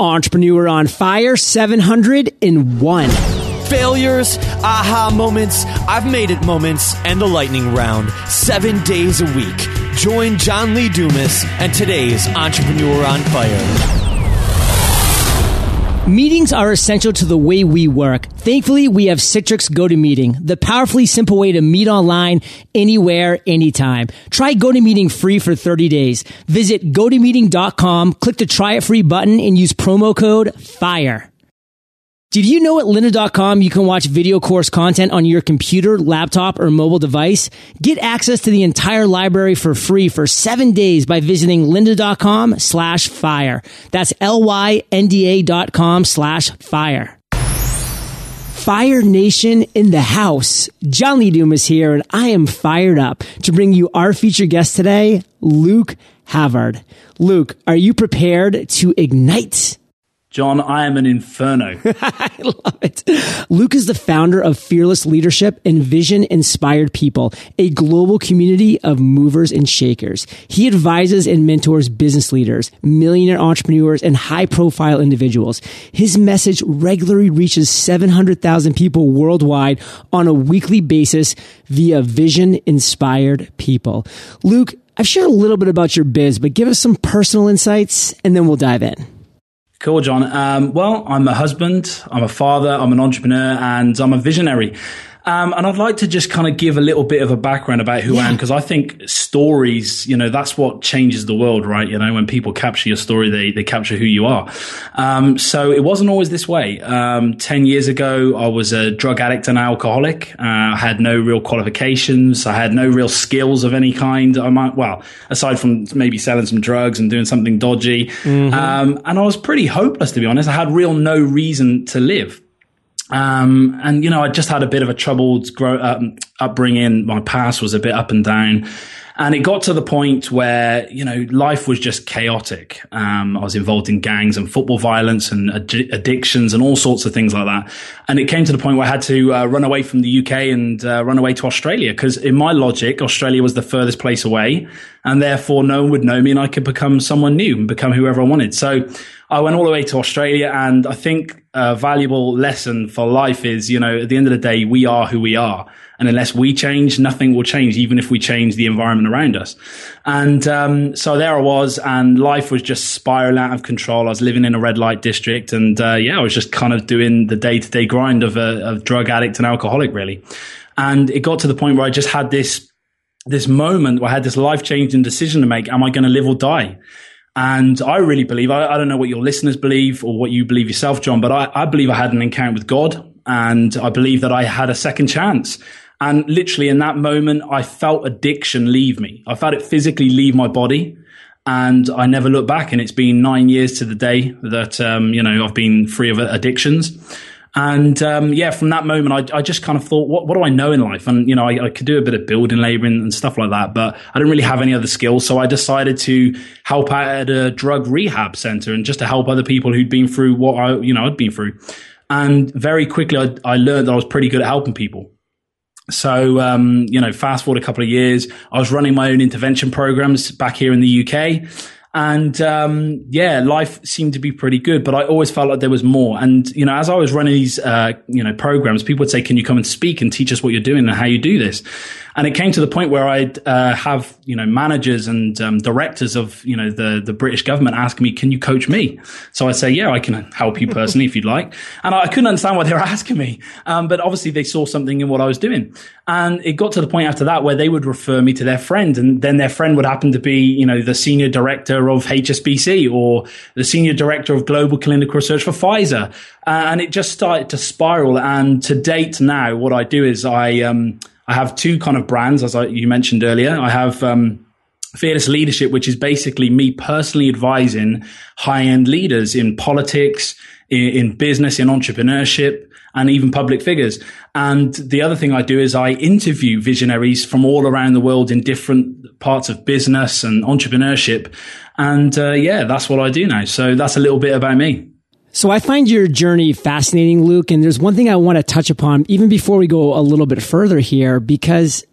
Entrepreneur on Fire 701. Failures, aha moments, I've made it moments, and the lightning round. Seven days a week. Join John Lee Dumas and today's Entrepreneur on Fire. Meetings are essential to the way we work. Thankfully, we have Citrix GoToMeeting, the powerfully simple way to meet online, anywhere, anytime. Try GoToMeeting free for 30 days. Visit gotomeeting.com, click the try it free button, and use promo code FIRE. Did you know at lynda.com you can watch video course content on your computer, laptop, or mobile device? Get access to the entire library for free for seven days by visiting lynda.com slash fire. That's L-Y-N-D-A dot com slash fire. Fire Nation in the house. John Lee is here, and I am fired up to bring you our featured guest today, Luke Havard. Luke, are you prepared to ignite? John, I am an inferno. I love it. Luke is the founder of Fearless Leadership and Vision Inspired People, a global community of movers and shakers. He advises and mentors business leaders, millionaire entrepreneurs, and high profile individuals. His message regularly reaches 700,000 people worldwide on a weekly basis via Vision Inspired People. Luke, I've shared a little bit about your biz, but give us some personal insights and then we'll dive in. Cool, John. Um, well, I'm a husband, I'm a father, I'm an entrepreneur, and I'm a visionary. Um, and I'd like to just kind of give a little bit of a background about who yeah. I am because I think stories, you know, that's what changes the world, right? You know, when people capture your story, they, they capture who you are. Um, so it wasn't always this way. Um, 10 years ago, I was a drug addict and alcoholic. Uh, I had no real qualifications. I had no real skills of any kind. I might, well, aside from maybe selling some drugs and doing something dodgy. Mm-hmm. Um, and I was pretty hopeless, to be honest. I had real no reason to live. Um, and you know, I just had a bit of a troubled grow, um, upbringing. My past was a bit up and down. And it got to the point where, you know, life was just chaotic. Um, I was involved in gangs and football violence and ad- addictions and all sorts of things like that. And it came to the point where I had to uh, run away from the UK and uh, run away to Australia because in my logic, Australia was the furthest place away and therefore no one would know me and I could become someone new and become whoever I wanted. So I went all the way to Australia and I think a valuable lesson for life is, you know, at the end of the day, we are who we are. And unless we change, nothing will change, even if we change the environment around us. And um, so there I was, and life was just spiraling out of control. I was living in a red light district, and uh, yeah, I was just kind of doing the day to day grind of a of drug addict and alcoholic, really. And it got to the point where I just had this this moment where I had this life changing decision to make: Am I going to live or die? And I really believe, I, I, don't know what your listeners believe or what you believe yourself, John, but I, I believe I had an encounter with God and I believe that I had a second chance. And literally in that moment, I felt addiction leave me. I felt it physically leave my body. And I never looked back. And it's been nine years to the day that, um, you know, I've been free of addictions. And um, yeah, from that moment, I, I, just kind of thought, what, what do I know in life? And, you know, I, I could do a bit of building labor and stuff like that, but I didn't really have any other skills. So I decided to help out at a drug rehab center and just to help other people who'd been through what I, you know, I'd been through. And very quickly, I, I learned that I was pretty good at helping people. So, um, you know, fast forward a couple of years, I was running my own intervention programs back here in the UK. And um, yeah, life seemed to be pretty good, but I always felt like there was more. And you know, as I was running these uh, you know programs, people would say, "Can you come and speak and teach us what you're doing and how you do this?" And it came to the point where I'd uh, have you know managers and um, directors of you know the the British government asking me, "Can you coach me?" So I say, "Yeah, I can help you personally if you'd like." And I, I couldn't understand why they were asking me, um, but obviously they saw something in what I was doing. And it got to the point after that where they would refer me to their friend, and then their friend would happen to be you know the senior director of HSBC or the senior director of global clinical research for Pfizer, uh, and it just started to spiral. And to date now, what I do is I um, I have two kind of brands, as I, you mentioned earlier. I have um, Fearless Leadership, which is basically me personally advising high end leaders in politics, in, in, business, in entrepreneurship, and even public figures. And the other thing I do is I interview visionaries from all around the world in different parts of business and entrepreneurship. And uh, yeah, that's what I do now. So that's a little bit about me. So I find your journey fascinating, Luke. And there's one thing I want to touch upon even before we go a little bit further here, because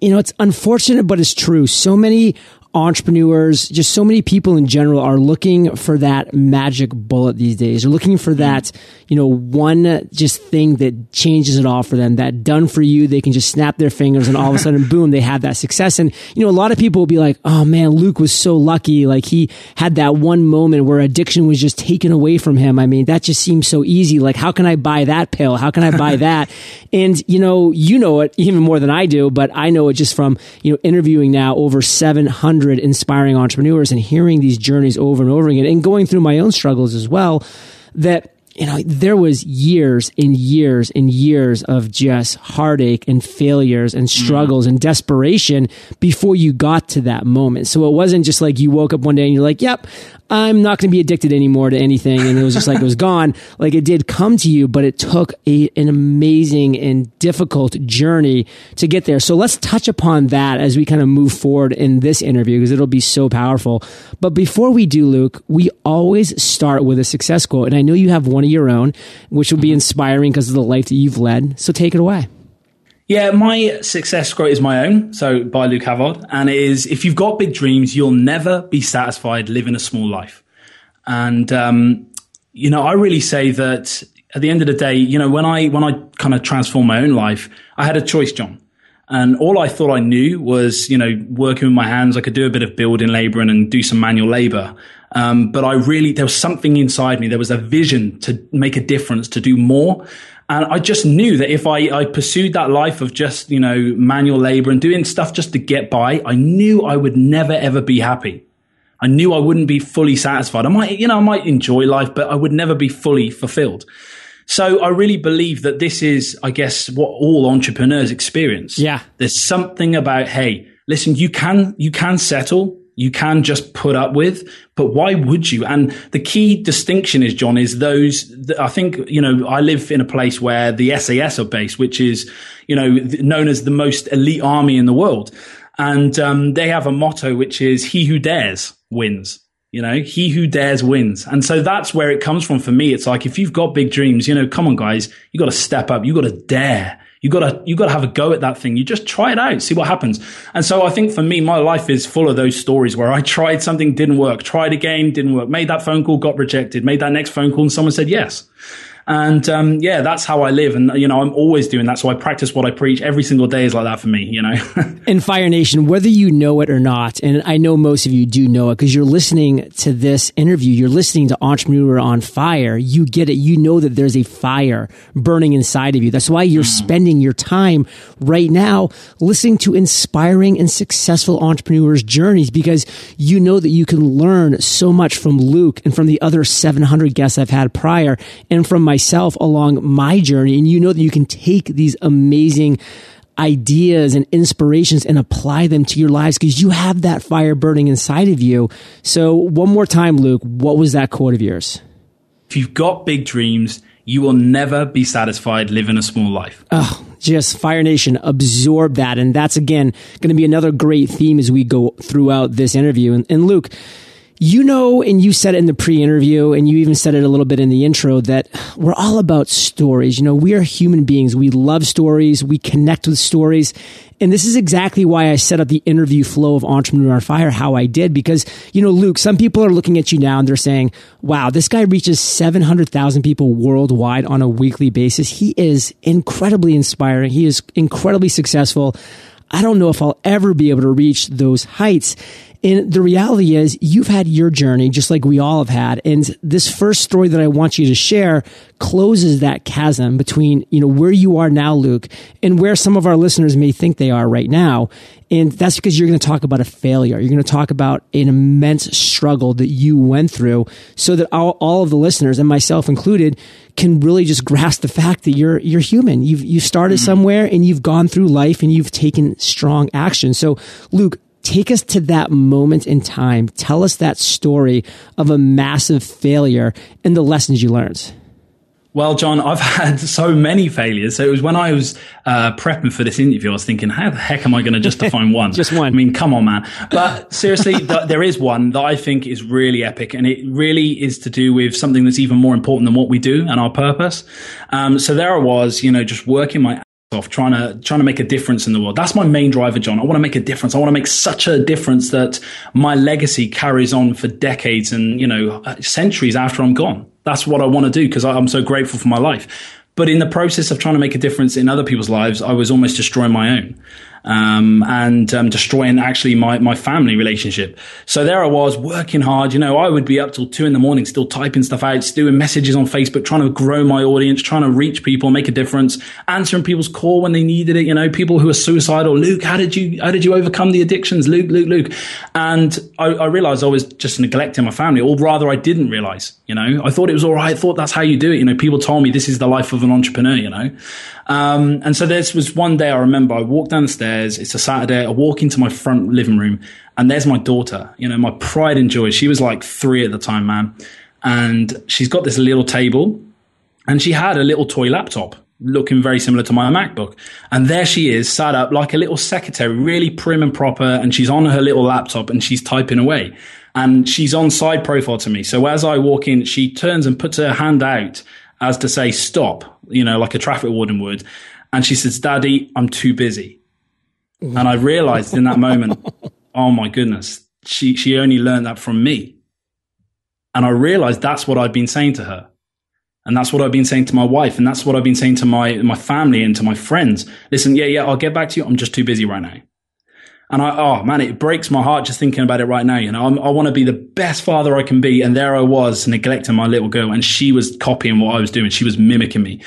you know, it's unfortunate, but it's true. So many entrepreneurs, just so many people in general are looking for that magic bullet these days. They're looking for mm. that, you know, one just thing that changes it all for them, that done for you. They can just snap their fingers and all of a sudden, boom, they have that success. And, you know, a lot of people will be like, oh man, Luke was so lucky. Like he had that one moment where addiction was just taken away from him. I mean, that just seems so easy. Like, how can I buy that pill? How can I buy that? and, you know, you know it even more than I do, but I know it just from, you know, interviewing now over 700 100 inspiring entrepreneurs and hearing these journeys over and over again and going through my own struggles as well that you know, there was years and years and years of just heartache and failures and mm-hmm. struggles mm. and desperation before you got to that moment. So it wasn't just like you woke up one day and you're like, yep, I'm not going to be addicted anymore to anything. And it was just like, it was gone. Like it did come to you, but it took a, an amazing and difficult journey to get there. So let's touch upon that as we kind of move forward in this interview because it'll be so powerful. But before we do, Luke, we always start with a success quote. And I know you have one of your own, which will be inspiring because of the life that you've led. So take it away. Yeah, my success quote is my own, so by Luke Havard, and it is: "If you've got big dreams, you'll never be satisfied living a small life." And um, you know, I really say that at the end of the day, you know, when I when I kind of transformed my own life, I had a choice, John. And all I thought I knew was, you know, working with my hands. I could do a bit of building labor and, and do some manual labor. Um, but I really, there was something inside me. There was a vision to make a difference, to do more. And I just knew that if I, I pursued that life of just, you know, manual labor and doing stuff just to get by, I knew I would never ever be happy. I knew I wouldn't be fully satisfied. I might, you know, I might enjoy life, but I would never be fully fulfilled. So I really believe that this is, I guess, what all entrepreneurs experience. Yeah. There's something about, hey, listen, you can, you can settle you can just put up with, but why would you? And the key distinction is, John, is those, I think, you know, I live in a place where the SAS are based, which is, you know, known as the most elite army in the world. And um, they have a motto, which is he who dares wins. You know, he who dares wins. And so that's where it comes from for me. It's like, if you've got big dreams, you know, come on, guys, you got to step up. You got to dare. You gotta, you gotta have a go at that thing. You just try it out, see what happens. And so I think for me, my life is full of those stories where I tried something, didn't work, tried again, didn't work, made that phone call, got rejected, made that next phone call and someone said yes. And um, yeah, that's how I live. And, you know, I'm always doing that. So I practice what I preach. Every single day is like that for me, you know. in Fire Nation, whether you know it or not, and I know most of you do know it because you're listening to this interview, you're listening to Entrepreneur on Fire. You get it. You know that there's a fire burning inside of you. That's why you're mm. spending your time right now listening to inspiring and successful entrepreneurs' journeys because you know that you can learn so much from Luke and from the other 700 guests I've had prior and from my myself along my journey. And you know that you can take these amazing ideas and inspirations and apply them to your lives because you have that fire burning inside of you. So, one more time, Luke, what was that quote of yours? If you've got big dreams, you will never be satisfied living a small life. Oh, just Fire Nation, absorb that. And that's again going to be another great theme as we go throughout this interview. And, and Luke, you know, and you said it in the pre interview, and you even said it a little bit in the intro that we're all about stories. You know, we are human beings. We love stories. We connect with stories. And this is exactly why I set up the interview flow of Entrepreneur on Fire how I did. Because, you know, Luke, some people are looking at you now and they're saying, wow, this guy reaches 700,000 people worldwide on a weekly basis. He is incredibly inspiring. He is incredibly successful. I don't know if I'll ever be able to reach those heights. And the reality is you've had your journey just like we all have had. And this first story that I want you to share closes that chasm between, you know, where you are now, Luke, and where some of our listeners may think they are right now. And that's because you're going to talk about a failure. You're going to talk about an immense struggle that you went through so that all, all of the listeners and myself included can really just grasp the fact that you're, you're human. You've, you started mm-hmm. somewhere and you've gone through life and you've taken strong action. So Luke, take us to that moment in time. Tell us that story of a massive failure and the lessons you learned. Well, John, I've had so many failures. So it was when I was uh, prepping for this interview, I was thinking, how the heck am I going to just define one? just one. I mean, come on, man. But seriously, th- there is one that I think is really epic, and it really is to do with something that's even more important than what we do and our purpose. Um, so there I was, you know, just working my off trying to trying to make a difference in the world. That's my main driver, John. I want to make a difference. I want to make such a difference that my legacy carries on for decades and you know uh, centuries after I'm gone. That's what I want to do because I'm so grateful for my life. But in the process of trying to make a difference in other people's lives, I was almost destroying my own um, and um, destroying actually my, my family relationship. So there I was working hard. You know, I would be up till two in the morning, still typing stuff out, still doing messages on Facebook, trying to grow my audience, trying to reach people, make a difference, answering people's call when they needed it. You know, people who are suicidal. Luke, how did you how did you overcome the addictions? Luke, Luke, Luke. And I, I realized I was just neglecting my family, or rather, I didn't realize. You know, I thought it was all right. I thought that's how you do it. You know, people told me this is the life of an entrepreneur. You know, um, and so this was one day I remember I walked down the stairs. It's a Saturday. I walk into my front living room and there's my daughter, you know, my pride and joy. She was like three at the time, man. And she's got this little table and she had a little toy laptop looking very similar to my MacBook. And there she is, sat up like a little secretary, really prim and proper. And she's on her little laptop and she's typing away. And she's on side profile to me. So as I walk in, she turns and puts her hand out as to say, stop, you know, like a traffic warden would. And she says, Daddy, I'm too busy. And I realized in that moment, oh my goodness, she, she only learned that from me. And I realized that's what I'd been saying to her. And that's what I've been saying to my wife. And that's what I've been saying to my, my family and to my friends. Listen, yeah, yeah, I'll get back to you. I'm just too busy right now. And I, oh man, it breaks my heart just thinking about it right now. You know, I'm, i want to be the best father I can be. And there I was neglecting my little girl and she was copying what I was doing. She was mimicking me.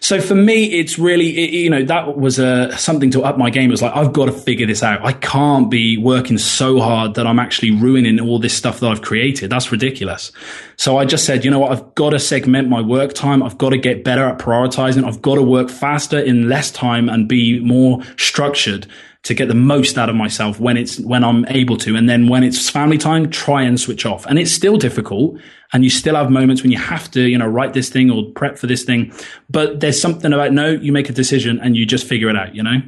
So for me, it's really, it, you know, that was uh, something to up my game. It was like, I've got to figure this out. I can't be working so hard that I'm actually ruining all this stuff that I've created. That's ridiculous. So I just said, you know what? I've got to segment my work time. I've got to get better at prioritizing. I've got to work faster in less time and be more structured to get the most out of myself when it's when I'm able to. And then when it's family time, try and switch off. And it's still difficult. And you still have moments when you have to, you know, write this thing or prep for this thing. But there's something about no, you make a decision and you just figure it out, you know?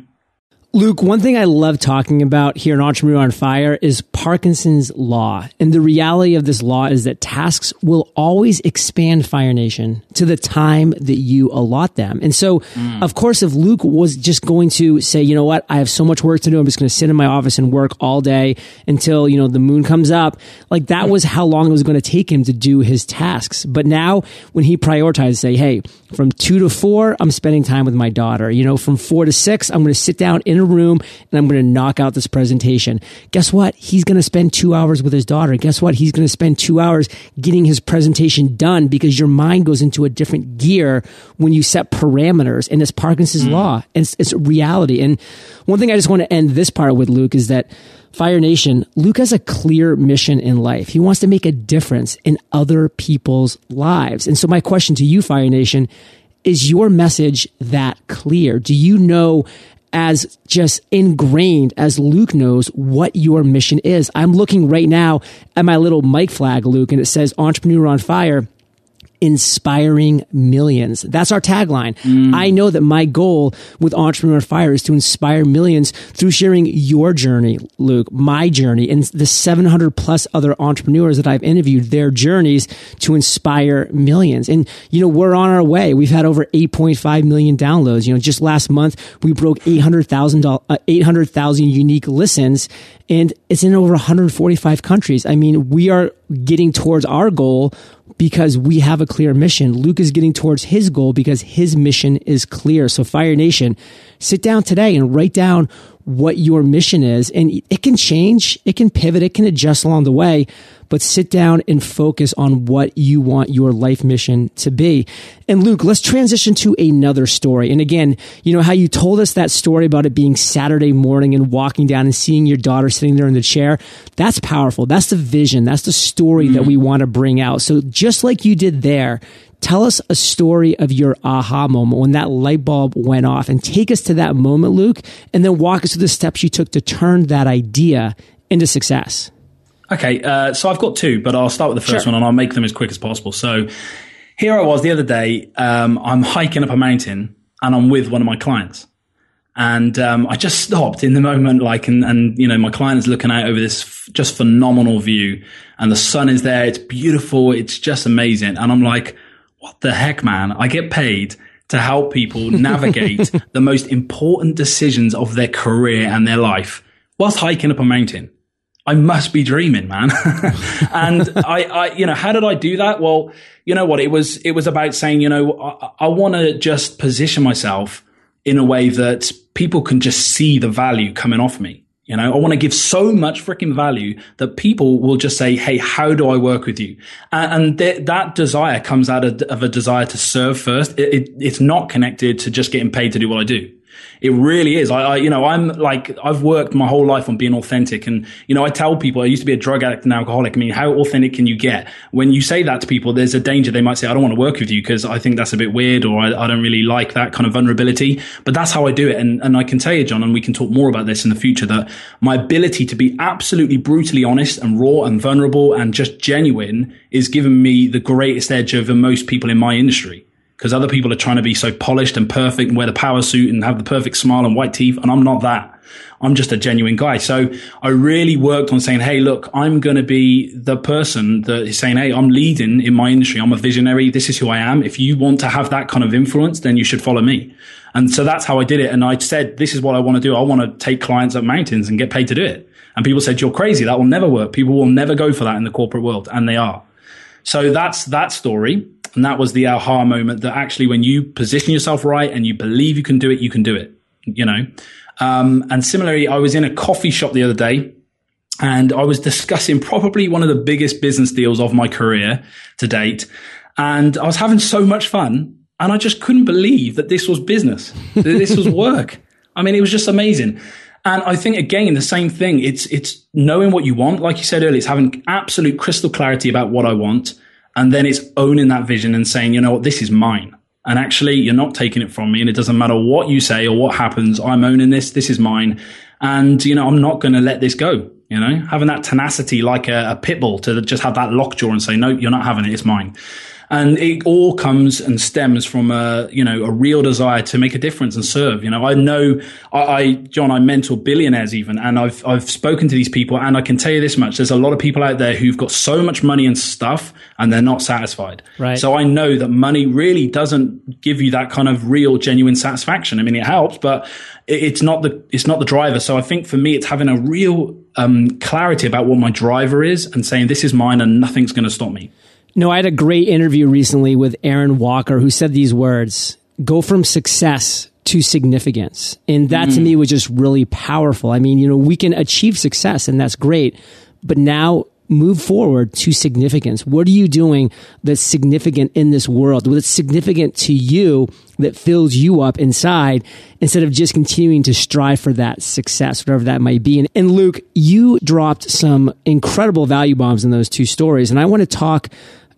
Luke, one thing I love talking about here in Entrepreneur on Fire is Parkinson's Law. And the reality of this law is that tasks will always expand Fire Nation to the time that you allot them. And so, mm. of course, if Luke was just going to say, you know what, I have so much work to do, I'm just going to sit in my office and work all day until, you know, the moon comes up, like that was how long it was going to take him to do his tasks. But now when he prioritized, say, hey, from two to four, I'm spending time with my daughter. You know, from four to six, I'm going to sit down in a room and I'm going to knock out this presentation. Guess what? He's going to spend two hours with his daughter. Guess what? He's going to spend two hours getting his presentation done because your mind goes into a different gear when you set parameters and it's Parkinson's mm. law and it's, it's reality. And one thing I just want to end this part with Luke is that Fire Nation, Luke has a clear mission in life. He wants to make a difference in other people's lives. And so my question to you, Fire Nation, is your message that clear? Do you know as just ingrained as Luke knows what your mission is. I'm looking right now at my little mic flag, Luke, and it says Entrepreneur on Fire inspiring millions. That's our tagline. Mm. I know that my goal with Entrepreneur Fire is to inspire millions through sharing your journey, Luke, my journey, and the 700 plus other entrepreneurs that I've interviewed, their journeys to inspire millions. And, you know, we're on our way. We've had over 8.5 million downloads. You know, just last month, we broke 800,000 uh, 800,000 unique listens and it's in over 145 countries. I mean, we are getting towards our goal because we have a clear mission. Luke is getting towards his goal because his mission is clear. So Fire Nation, sit down today and write down what your mission is. And it can change, it can pivot, it can adjust along the way, but sit down and focus on what you want your life mission to be. And Luke, let's transition to another story. And again, you know how you told us that story about it being Saturday morning and walking down and seeing your daughter sitting there in the chair. That's powerful. That's the vision. That's the story mm-hmm. that we want to bring out. So just like you did there, Tell us a story of your aha moment when that light bulb went off and take us to that moment, Luke, and then walk us through the steps you took to turn that idea into success. Okay, uh, so I've got two, but I'll start with the first sure. one and I'll make them as quick as possible. So here I was the other day, um, I'm hiking up a mountain and I'm with one of my clients. And um, I just stopped in the moment, like, and, and you know, my client is looking out over this f- just phenomenal view, and the sun is there. It's beautiful. It's just amazing. And I'm like, what the heck, man? I get paid to help people navigate the most important decisions of their career and their life whilst hiking up a mountain. I must be dreaming, man. and I, I, you know, how did I do that? Well, you know what? It was, it was about saying, you know, I, I want to just position myself in a way that people can just see the value coming off me. You know, I want to give so much freaking value that people will just say, Hey, how do I work with you? And, th- that desire comes out of, of, a desire to serve first. It, it, it's not connected to just getting paid to do what I do. It really is. I, I, you know, I'm like, I've worked my whole life on being authentic. And, you know, I tell people I used to be a drug addict and alcoholic. I mean, how authentic can you get? When you say that to people, there's a danger. They might say, I don't want to work with you because I think that's a bit weird or I, I, don't really like that kind of vulnerability. But that's how I do it. And, and I can tell you, John, and we can talk more about this in the future, that my ability to be absolutely brutally honest and raw and vulnerable and just genuine is giving me the greatest edge over most people in my industry because other people are trying to be so polished and perfect and wear the power suit and have the perfect smile and white teeth. And I'm not that. I'm just a genuine guy. So I really worked on saying, Hey, look, I'm going to be the person that is saying, Hey, I'm leading in my industry. I'm a visionary. This is who I am. If you want to have that kind of influence, then you should follow me. And so that's how I did it. And I said, this is what I want to do. I want to take clients up mountains and get paid to do it. And people said, you're crazy. That will never work. People will never go for that in the corporate world. And they are. So that's that story. And that was the aha moment that actually when you position yourself right and you believe you can do it, you can do it, you know? Um, and similarly, I was in a coffee shop the other day and I was discussing probably one of the biggest business deals of my career to date. And I was having so much fun and I just couldn't believe that this was business, that this was work. I mean, it was just amazing. And I think again, the same thing. It's, it's knowing what you want. Like you said earlier, it's having absolute crystal clarity about what I want and then it's owning that vision and saying, you know what, this is mine. And actually, you're not taking it from me. And it doesn't matter what you say or what happens. I'm owning this. This is mine. And, you know, I'm not going to let this go. You know, having that tenacity like a, a pit bull to just have that lockjaw and say, no, you're not having it. It's mine and it all comes and stems from a you know a real desire to make a difference and serve. You know, I know I, I John, I mentor billionaires even, and I've I've spoken to these people, and I can tell you this much: there's a lot of people out there who've got so much money and stuff, and they're not satisfied. Right. So I know that money really doesn't give you that kind of real, genuine satisfaction. I mean, it helps, but it's not the it's not the driver. So I think for me, it's having a real um, clarity about what my driver is and saying this is mine and nothing's going to stop me. No, I had a great interview recently with Aaron Walker who said these words go from success to significance. And that mm. to me was just really powerful. I mean, you know, we can achieve success and that's great, but now move forward to significance. What are you doing that's significant in this world? What's significant to you that fills you up inside instead of just continuing to strive for that success, whatever that might be. And, and Luke, you dropped some incredible value bombs in those two stories. And I want to talk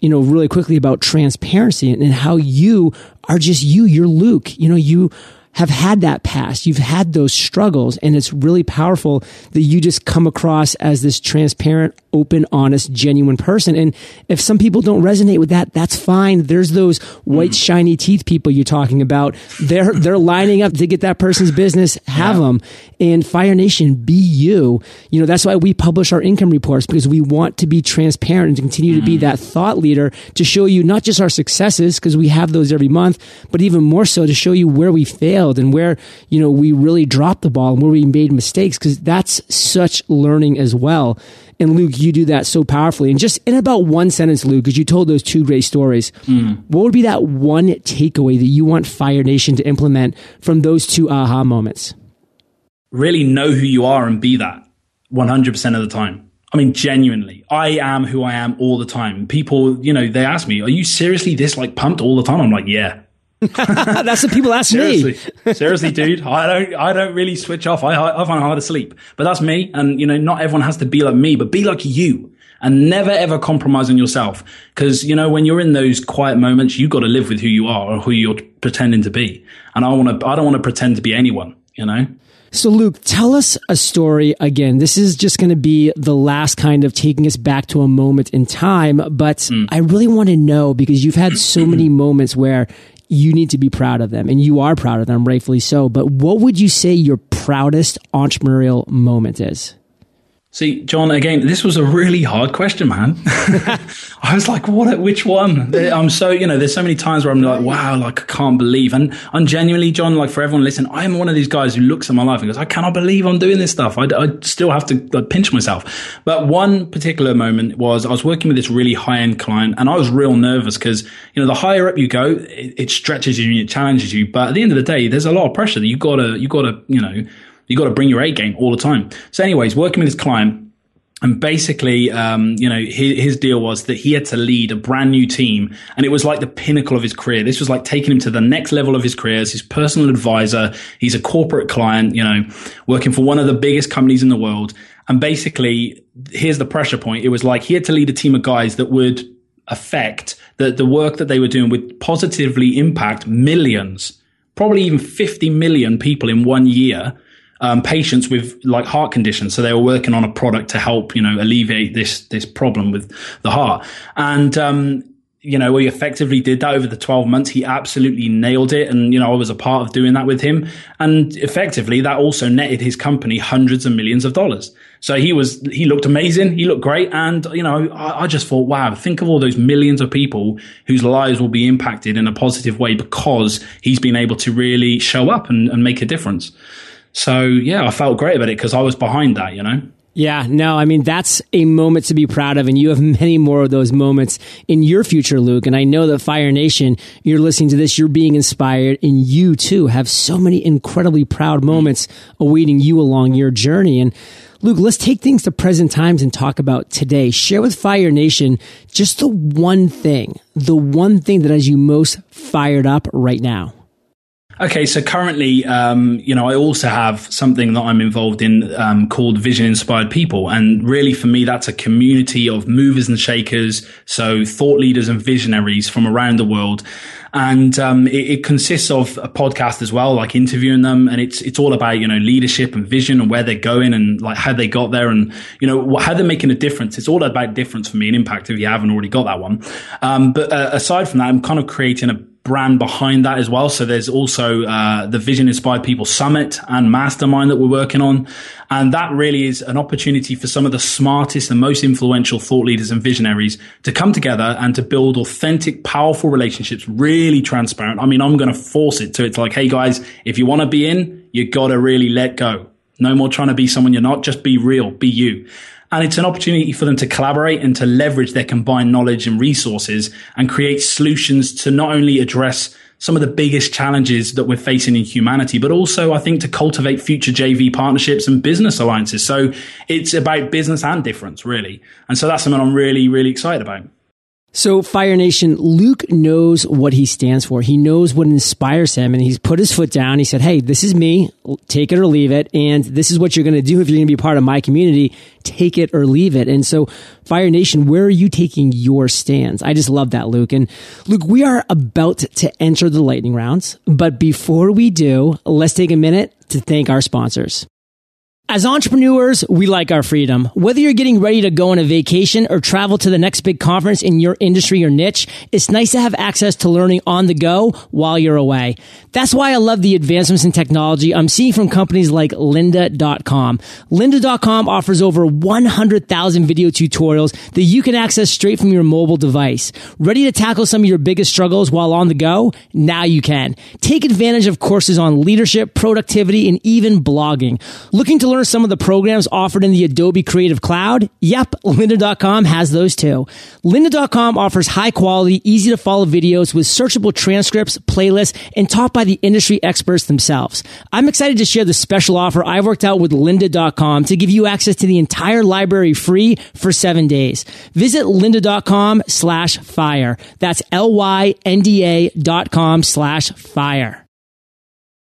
you know, really quickly about transparency and, and how you are just you. You're Luke. You know, you have had that past. You've had those struggles and it's really powerful that you just come across as this transparent, open, honest, genuine person. And if some people don't resonate with that, that's fine. There's those white, shiny teeth people you're talking about. They're, they're lining up to get that person's business. Have yeah. them. And Fire Nation, be you. You know, that's why we publish our income reports because we want to be transparent and to continue to be mm. that thought leader to show you not just our successes because we have those every month, but even more so to show you where we failed and where, you know, we really dropped the ball and where we made mistakes because that's such learning as well. And Luke, you do that so powerfully. And just in about one sentence, Luke, because you told those two great stories, mm. what would be that one takeaway that you want Fire Nation to implement from those two aha moments? Really know who you are and be that 100% of the time. I mean, genuinely, I am who I am all the time. People, you know, they ask me, are you seriously this like pumped all the time? I'm like, yeah, That's what people ask seriously, me. seriously, dude. I don't, I don't really switch off. I, I find it hard to sleep, but that's me. And you know, not everyone has to be like me, but be like you and never ever compromise on yourself. Cause you know, when you're in those quiet moments, you got to live with who you are or who you're pretending to be. And I want to, I don't want to pretend to be anyone, you know? So, Luke, tell us a story again. This is just going to be the last kind of taking us back to a moment in time, but mm. I really want to know because you've had so many moments where you need to be proud of them and you are proud of them, rightfully so. But what would you say your proudest entrepreneurial moment is? See, John, again, this was a really hard question, man. I was like, what, which one? I'm so, you know, there's so many times where I'm like, wow, like, I can't believe. And I'm genuinely, John, like, for everyone listen, I am one of these guys who looks at my life and goes, I cannot believe I'm doing this stuff. I, I still have to like, pinch myself. But one particular moment was I was working with this really high end client and I was real nervous because, you know, the higher up you go, it, it stretches you and it challenges you. But at the end of the day, there's a lot of pressure that you gotta, you gotta, you know, you got to bring your A game all the time. So, anyways, working with his client, and basically, um, you know, his, his, deal was that he had to lead a brand new team, and it was like the pinnacle of his career. This was like taking him to the next level of his career as his personal advisor. He's a corporate client, you know, working for one of the biggest companies in the world. And basically, here's the pressure point. It was like he had to lead a team of guys that would affect the, the work that they were doing would positively impact millions, probably even 50 million people in one year um, patients with like heart conditions. So they were working on a product to help, you know, alleviate this, this problem with the heart. And, um, you know, we effectively did that over the 12 months. He absolutely nailed it. And, you know, I was a part of doing that with him. And effectively, that also netted his company hundreds of millions of dollars. So he was, he looked amazing. He looked great. And, you know, I, I just thought, wow, think of all those millions of people whose lives will be impacted in a positive way because he's been able to really show up and, and make a difference. So yeah, I felt great about it because I was behind that, you know. Yeah, no, I mean, that's a moment to be proud of. And you have many more of those moments in your future, Luke. And I know that Fire Nation, you're listening to this, you're being inspired, and you too have so many incredibly proud mm. moments awaiting you along your journey. And Luke, let's take things to present times and talk about today. Share with Fire Nation just the one thing, the one thing that has you most fired up right now. Okay, so currently, um, you know, I also have something that I'm involved in um, called Vision Inspired People, and really for me, that's a community of movers and shakers, so thought leaders and visionaries from around the world, and um, it, it, consists of a podcast as well, like interviewing them, and it's it's all about you know leadership and vision and where they're going and like how they got there and you know how they're making a difference. It's all about difference for me and impact. If you haven't already got that one, um, but uh, aside from that, I'm kind of creating a brand behind that as well. So there's also uh, the Vision Inspired People Summit and Mastermind that we're working on. And that really is an opportunity for some of the smartest and most influential thought leaders and visionaries to come together and to build authentic, powerful relationships, really transparent. I mean, I'm going to force it to it's like, hey guys, if you want to be in, you got to really let go. No more trying to be someone you're not. Just be real. Be you. And it's an opportunity for them to collaborate and to leverage their combined knowledge and resources and create solutions to not only address some of the biggest challenges that we're facing in humanity, but also I think to cultivate future JV partnerships and business alliances. So it's about business and difference, really. And so that's something I'm really, really excited about. So, Fire Nation, Luke knows what he stands for. He knows what inspires him, and he's put his foot down. He said, Hey, this is me. Take it or leave it. And this is what you're going to do if you're going to be part of my community. Take it or leave it. And so, Fire Nation, where are you taking your stands? I just love that, Luke. And Luke, we are about to enter the lightning rounds. But before we do, let's take a minute to thank our sponsors. As entrepreneurs, we like our freedom. Whether you're getting ready to go on a vacation or travel to the next big conference in your industry or niche, it's nice to have access to learning on the go while you're away. That's why I love the advancements in technology I'm seeing from companies like lynda.com. Lynda.com offers over 100,000 video tutorials that you can access straight from your mobile device. Ready to tackle some of your biggest struggles while on the go? Now you can. Take advantage of courses on leadership, productivity, and even blogging. Looking to learn some of the programs offered in the Adobe Creative Cloud? Yep, lynda.com has those too. Lynda.com offers high quality, easy to follow videos with searchable transcripts, playlists, and taught by the industry experts themselves. I'm excited to share the special offer I worked out with lynda.com to give you access to the entire library free for seven days. Visit lynda.com slash fire. That's L-Y-N-D-A dot com slash fire.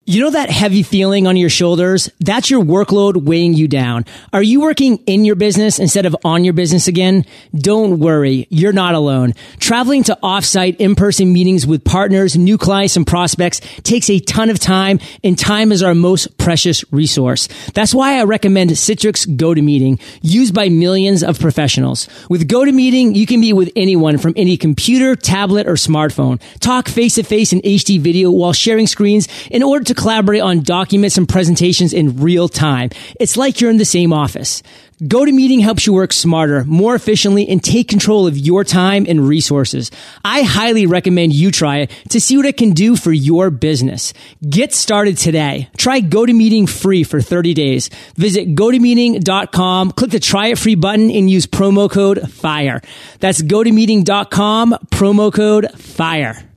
You know that heavy feeling on your shoulders? That's your workload weighing you down. Are you working in your business instead of on your business again? Don't worry. You're not alone. Traveling to offsite in-person meetings with partners, new clients, and prospects takes a ton of time and time is our most precious resource. That's why I recommend Citrix GoToMeeting, used by millions of professionals. With GoToMeeting, you can meet with anyone from any computer, tablet, or smartphone. Talk face to face in HD video while sharing screens in order to collaborate on documents and presentations in real time. It's like you're in the same office. GoToMeeting helps you work smarter, more efficiently, and take control of your time and resources. I highly recommend you try it to see what it can do for your business. Get started today. Try GoToMeeting free for 30 days. Visit GoToMeeting.com, click the try it free button, and use promo code FIRE. That's GoToMeeting.com, promo code FIRE.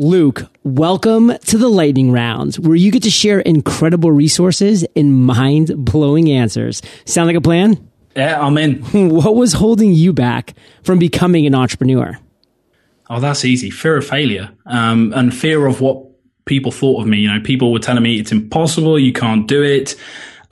Luke, welcome to the lightning rounds where you get to share incredible resources and mind blowing answers. Sound like a plan? Yeah, I'm in. What was holding you back from becoming an entrepreneur? Oh, that's easy. Fear of failure um, and fear of what people thought of me. You know, people were telling me it's impossible, you can't do it.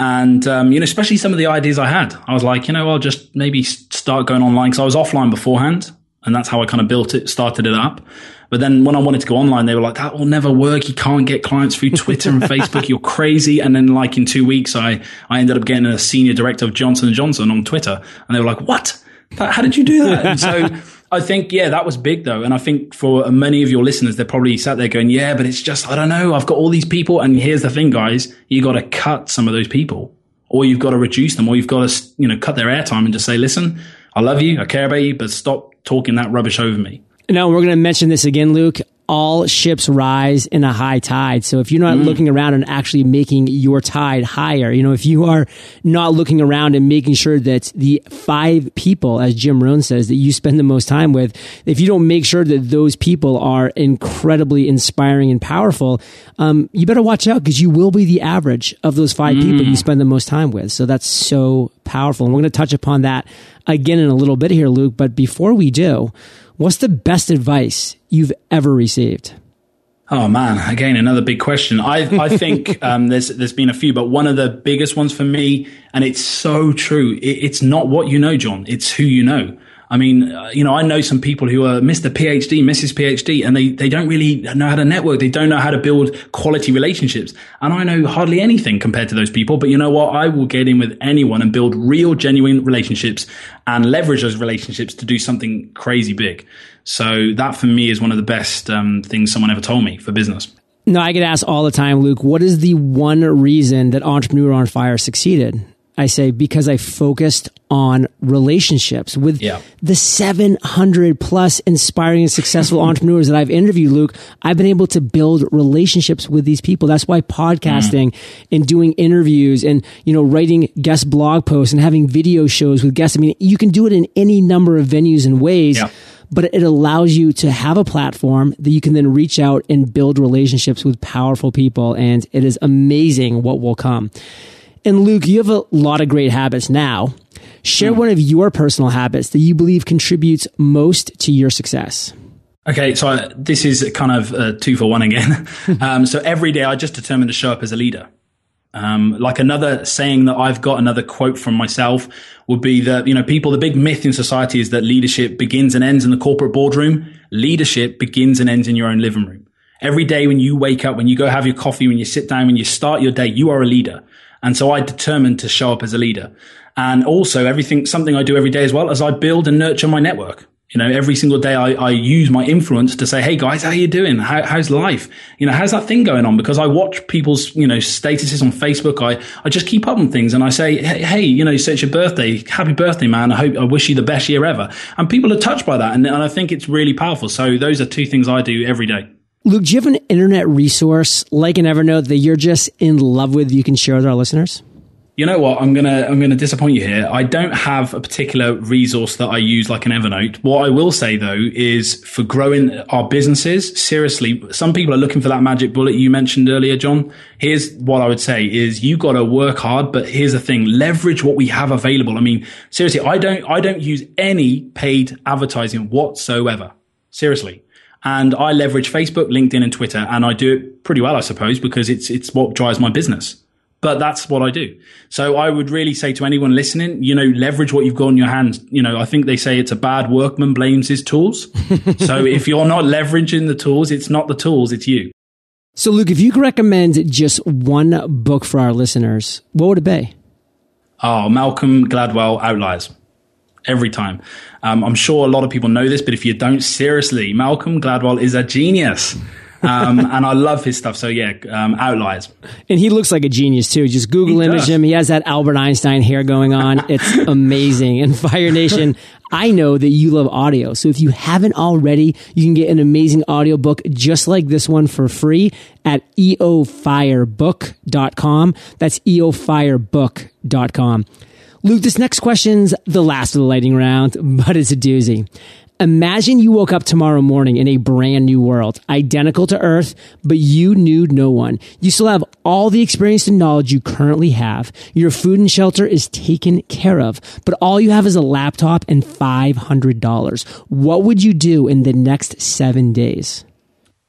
And, um, you know, especially some of the ideas I had. I was like, you know, I'll just maybe start going online because I was offline beforehand. And that's how I kind of built it, started it up. But then when I wanted to go online, they were like, that will never work. You can't get clients through Twitter and Facebook. You're crazy. And then like in two weeks, I, I ended up getting a senior director of Johnson & Johnson on Twitter. And they were like, what? How did you do that? And so I think, yeah, that was big though. And I think for many of your listeners, they're probably sat there going, yeah, but it's just, I don't know. I've got all these people. And here's the thing, guys, you got to cut some of those people or you've got to reduce them or you've got to, you know, cut their airtime and just say, listen, I love you. I care about you, but stop talking that rubbish over me. Now, we're going to mention this again, Luke. All ships rise in a high tide. So if you're not mm. looking around and actually making your tide higher, you know, if you are not looking around and making sure that the five people, as Jim Rohn says, that you spend the most time with, if you don't make sure that those people are incredibly inspiring and powerful, um, you better watch out because you will be the average of those five mm. people you spend the most time with. So that's so powerful. And we're going to touch upon that again in a little bit here, Luke. But before we do, What's the best advice you've ever received? Oh man, again another big question. I I think um, there's there's been a few, but one of the biggest ones for me, and it's so true. It, it's not what you know, John. It's who you know. I mean, uh, you know, I know some people who are Mr. PhD, Mrs. PhD, and they, they don't really know how to network. They don't know how to build quality relationships. And I know hardly anything compared to those people. But you know what? I will get in with anyone and build real, genuine relationships and leverage those relationships to do something crazy big. So that for me is one of the best um, things someone ever told me for business. No, I get asked all the time, Luke, what is the one reason that Entrepreneur on Fire succeeded? I say because I focused on relationships with yeah. the 700 plus inspiring and successful entrepreneurs that I've interviewed, Luke. I've been able to build relationships with these people. That's why podcasting mm. and doing interviews and, you know, writing guest blog posts and having video shows with guests. I mean, you can do it in any number of venues and ways. Yeah. But it allows you to have a platform that you can then reach out and build relationships with powerful people. And it is amazing what will come. And Luke, you have a lot of great habits now. Share mm. one of your personal habits that you believe contributes most to your success. Okay, so I, this is kind of a two for one again. um, so every day I just determine to show up as a leader. Um, like another saying that I've got, another quote from myself would be that, you know, people, the big myth in society is that leadership begins and ends in the corporate boardroom. Leadership begins and ends in your own living room. Every day when you wake up, when you go have your coffee, when you sit down, when you start your day, you are a leader. And so I determined to show up as a leader. And also everything, something I do every day as well as I build and nurture my network. You know, every single day I, I use my influence to say, Hey guys, how are you doing? How, how's life? You know, how's that thing going on? Because I watch people's, you know, statuses on Facebook. I, I just keep up on things and I say, Hey, hey you know, so it's your birthday. Happy birthday, man. I hope, I wish you the best year ever. And people are touched by that. And, and I think it's really powerful. So those are two things I do every day. Luke, do you have an internet resource like an Evernote that you're just in love with you can share with our listeners? You know what? I'm gonna I'm gonna disappoint you here. I don't have a particular resource that I use like an Evernote. What I will say though is for growing our businesses, seriously, some people are looking for that magic bullet you mentioned earlier, John. Here's what I would say is you gotta work hard, but here's the thing, leverage what we have available. I mean, seriously, I don't I don't use any paid advertising whatsoever. Seriously and I leverage Facebook, LinkedIn, and Twitter, and I do it pretty well, I suppose, because it's it's what drives my business. But that's what I do. So I would really say to anyone listening, you know, leverage what you've got in your hands. You know, I think they say it's a bad workman blames his tools. so if you're not leveraging the tools, it's not the tools, it's you. So Luke, if you could recommend just one book for our listeners, what would it be? Oh, Malcolm Gladwell, Outliers every time. Um, I'm sure a lot of people know this, but if you don't, seriously, Malcolm Gladwell is a genius. Um, and I love his stuff. So yeah, um, outliers. And he looks like a genius too. Just Google He image does. him. He has that Albert Einstein hair going on. It's amazing. And Fire Nation, I know that you love audio. So if you haven't already, you can get an amazing audiobook just like this one for free at eofirebook.com. That's eofirebook.com. Luke, this next question's the last of the lightning round, but it's a doozy. Imagine you woke up tomorrow morning in a brand new world, identical to Earth, but you knew no one. You still have all the experience and knowledge you currently have. Your food and shelter is taken care of, but all you have is a laptop and $500. What would you do in the next seven days?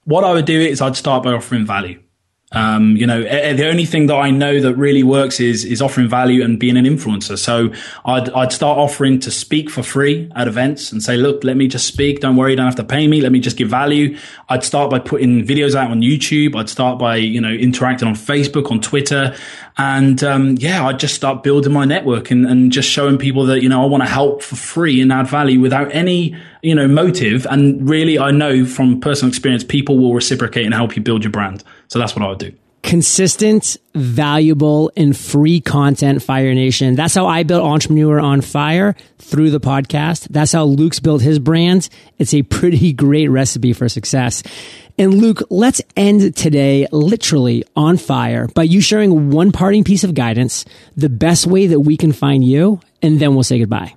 What I would do is I'd start by offering value. Um, you know, the only thing that I know that really works is is offering value and being an influencer. So I'd I'd start offering to speak for free at events and say, look, let me just speak. Don't worry, don't have to pay me. Let me just give value. I'd start by putting videos out on YouTube. I'd start by you know interacting on Facebook, on Twitter, and um, yeah, I'd just start building my network and, and just showing people that you know I want to help for free and add value without any you know motive. And really, I know from personal experience, people will reciprocate and help you build your brand. So that's what I would do. consistent, valuable, and free content, Fire Nation. That's how I built Entrepreneur on Fire through the podcast. That's how Luke's built his brand. It's a pretty great recipe for success. And Luke, let's end today literally on fire by you sharing one parting piece of guidance, the best way that we can find you, and then we'll say goodbye.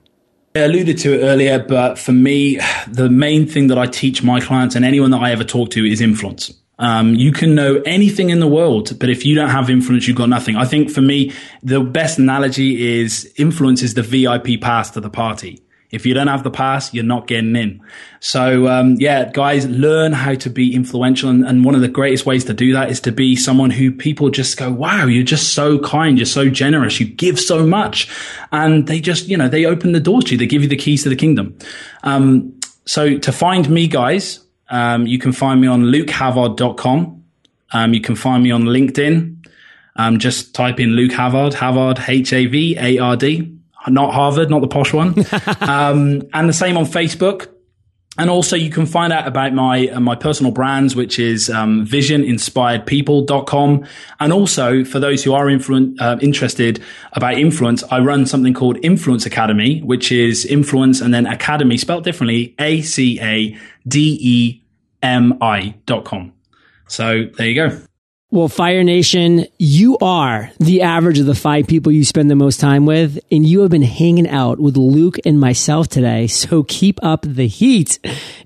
I alluded to it earlier, but for me, the main thing that I teach my clients and anyone that I ever talk to is influence. Um, you can know anything in the world, but if you don't have influence, you've got nothing. I think for me, the best analogy is influence is the VIP pass to the party. If you don't have the pass, you're not getting in. So, um, yeah, guys, learn how to be influential. And, and one of the greatest ways to do that is to be someone who people just go, wow, you're just so kind. You're so generous. You give so much. And they just, you know, they open the doors to you. They give you the keys to the kingdom. Um, so to find me, guys, um, you can find me on lukehavard.com. Um, you can find me on LinkedIn. Um, just type in Luke Havard, Havard, H A V A R D, not Harvard, not the posh one. um, and the same on Facebook. And also you can find out about my, uh, my personal brands, which is, um, visioninspiredpeople.com. And also for those who are influ- uh, interested about influence, I run something called Influence Academy, which is influence and then academy spelled differently, A C A D E M I dot com. So there you go. Well, Fire Nation, you are the average of the five people you spend the most time with, and you have been hanging out with Luke and myself today. So keep up the heat.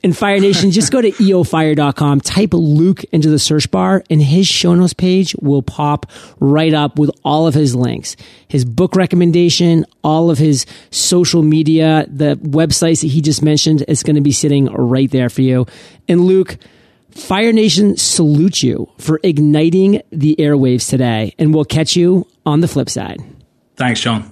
And Fire Nation, just go to eofire.com, type Luke into the search bar, and his show notes page will pop right up with all of his links. His book recommendation, all of his social media, the websites that he just mentioned, is going to be sitting right there for you. And Luke, Fire Nation salutes you for igniting the airwaves today, and we'll catch you on the flip side. Thanks, John.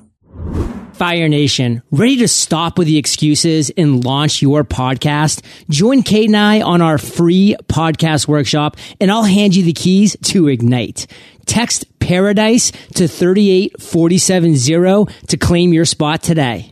Fire Nation, ready to stop with the excuses and launch your podcast? Join Kate and I on our free podcast workshop, and I'll hand you the keys to Ignite. Text Paradise to 38470 to claim your spot today.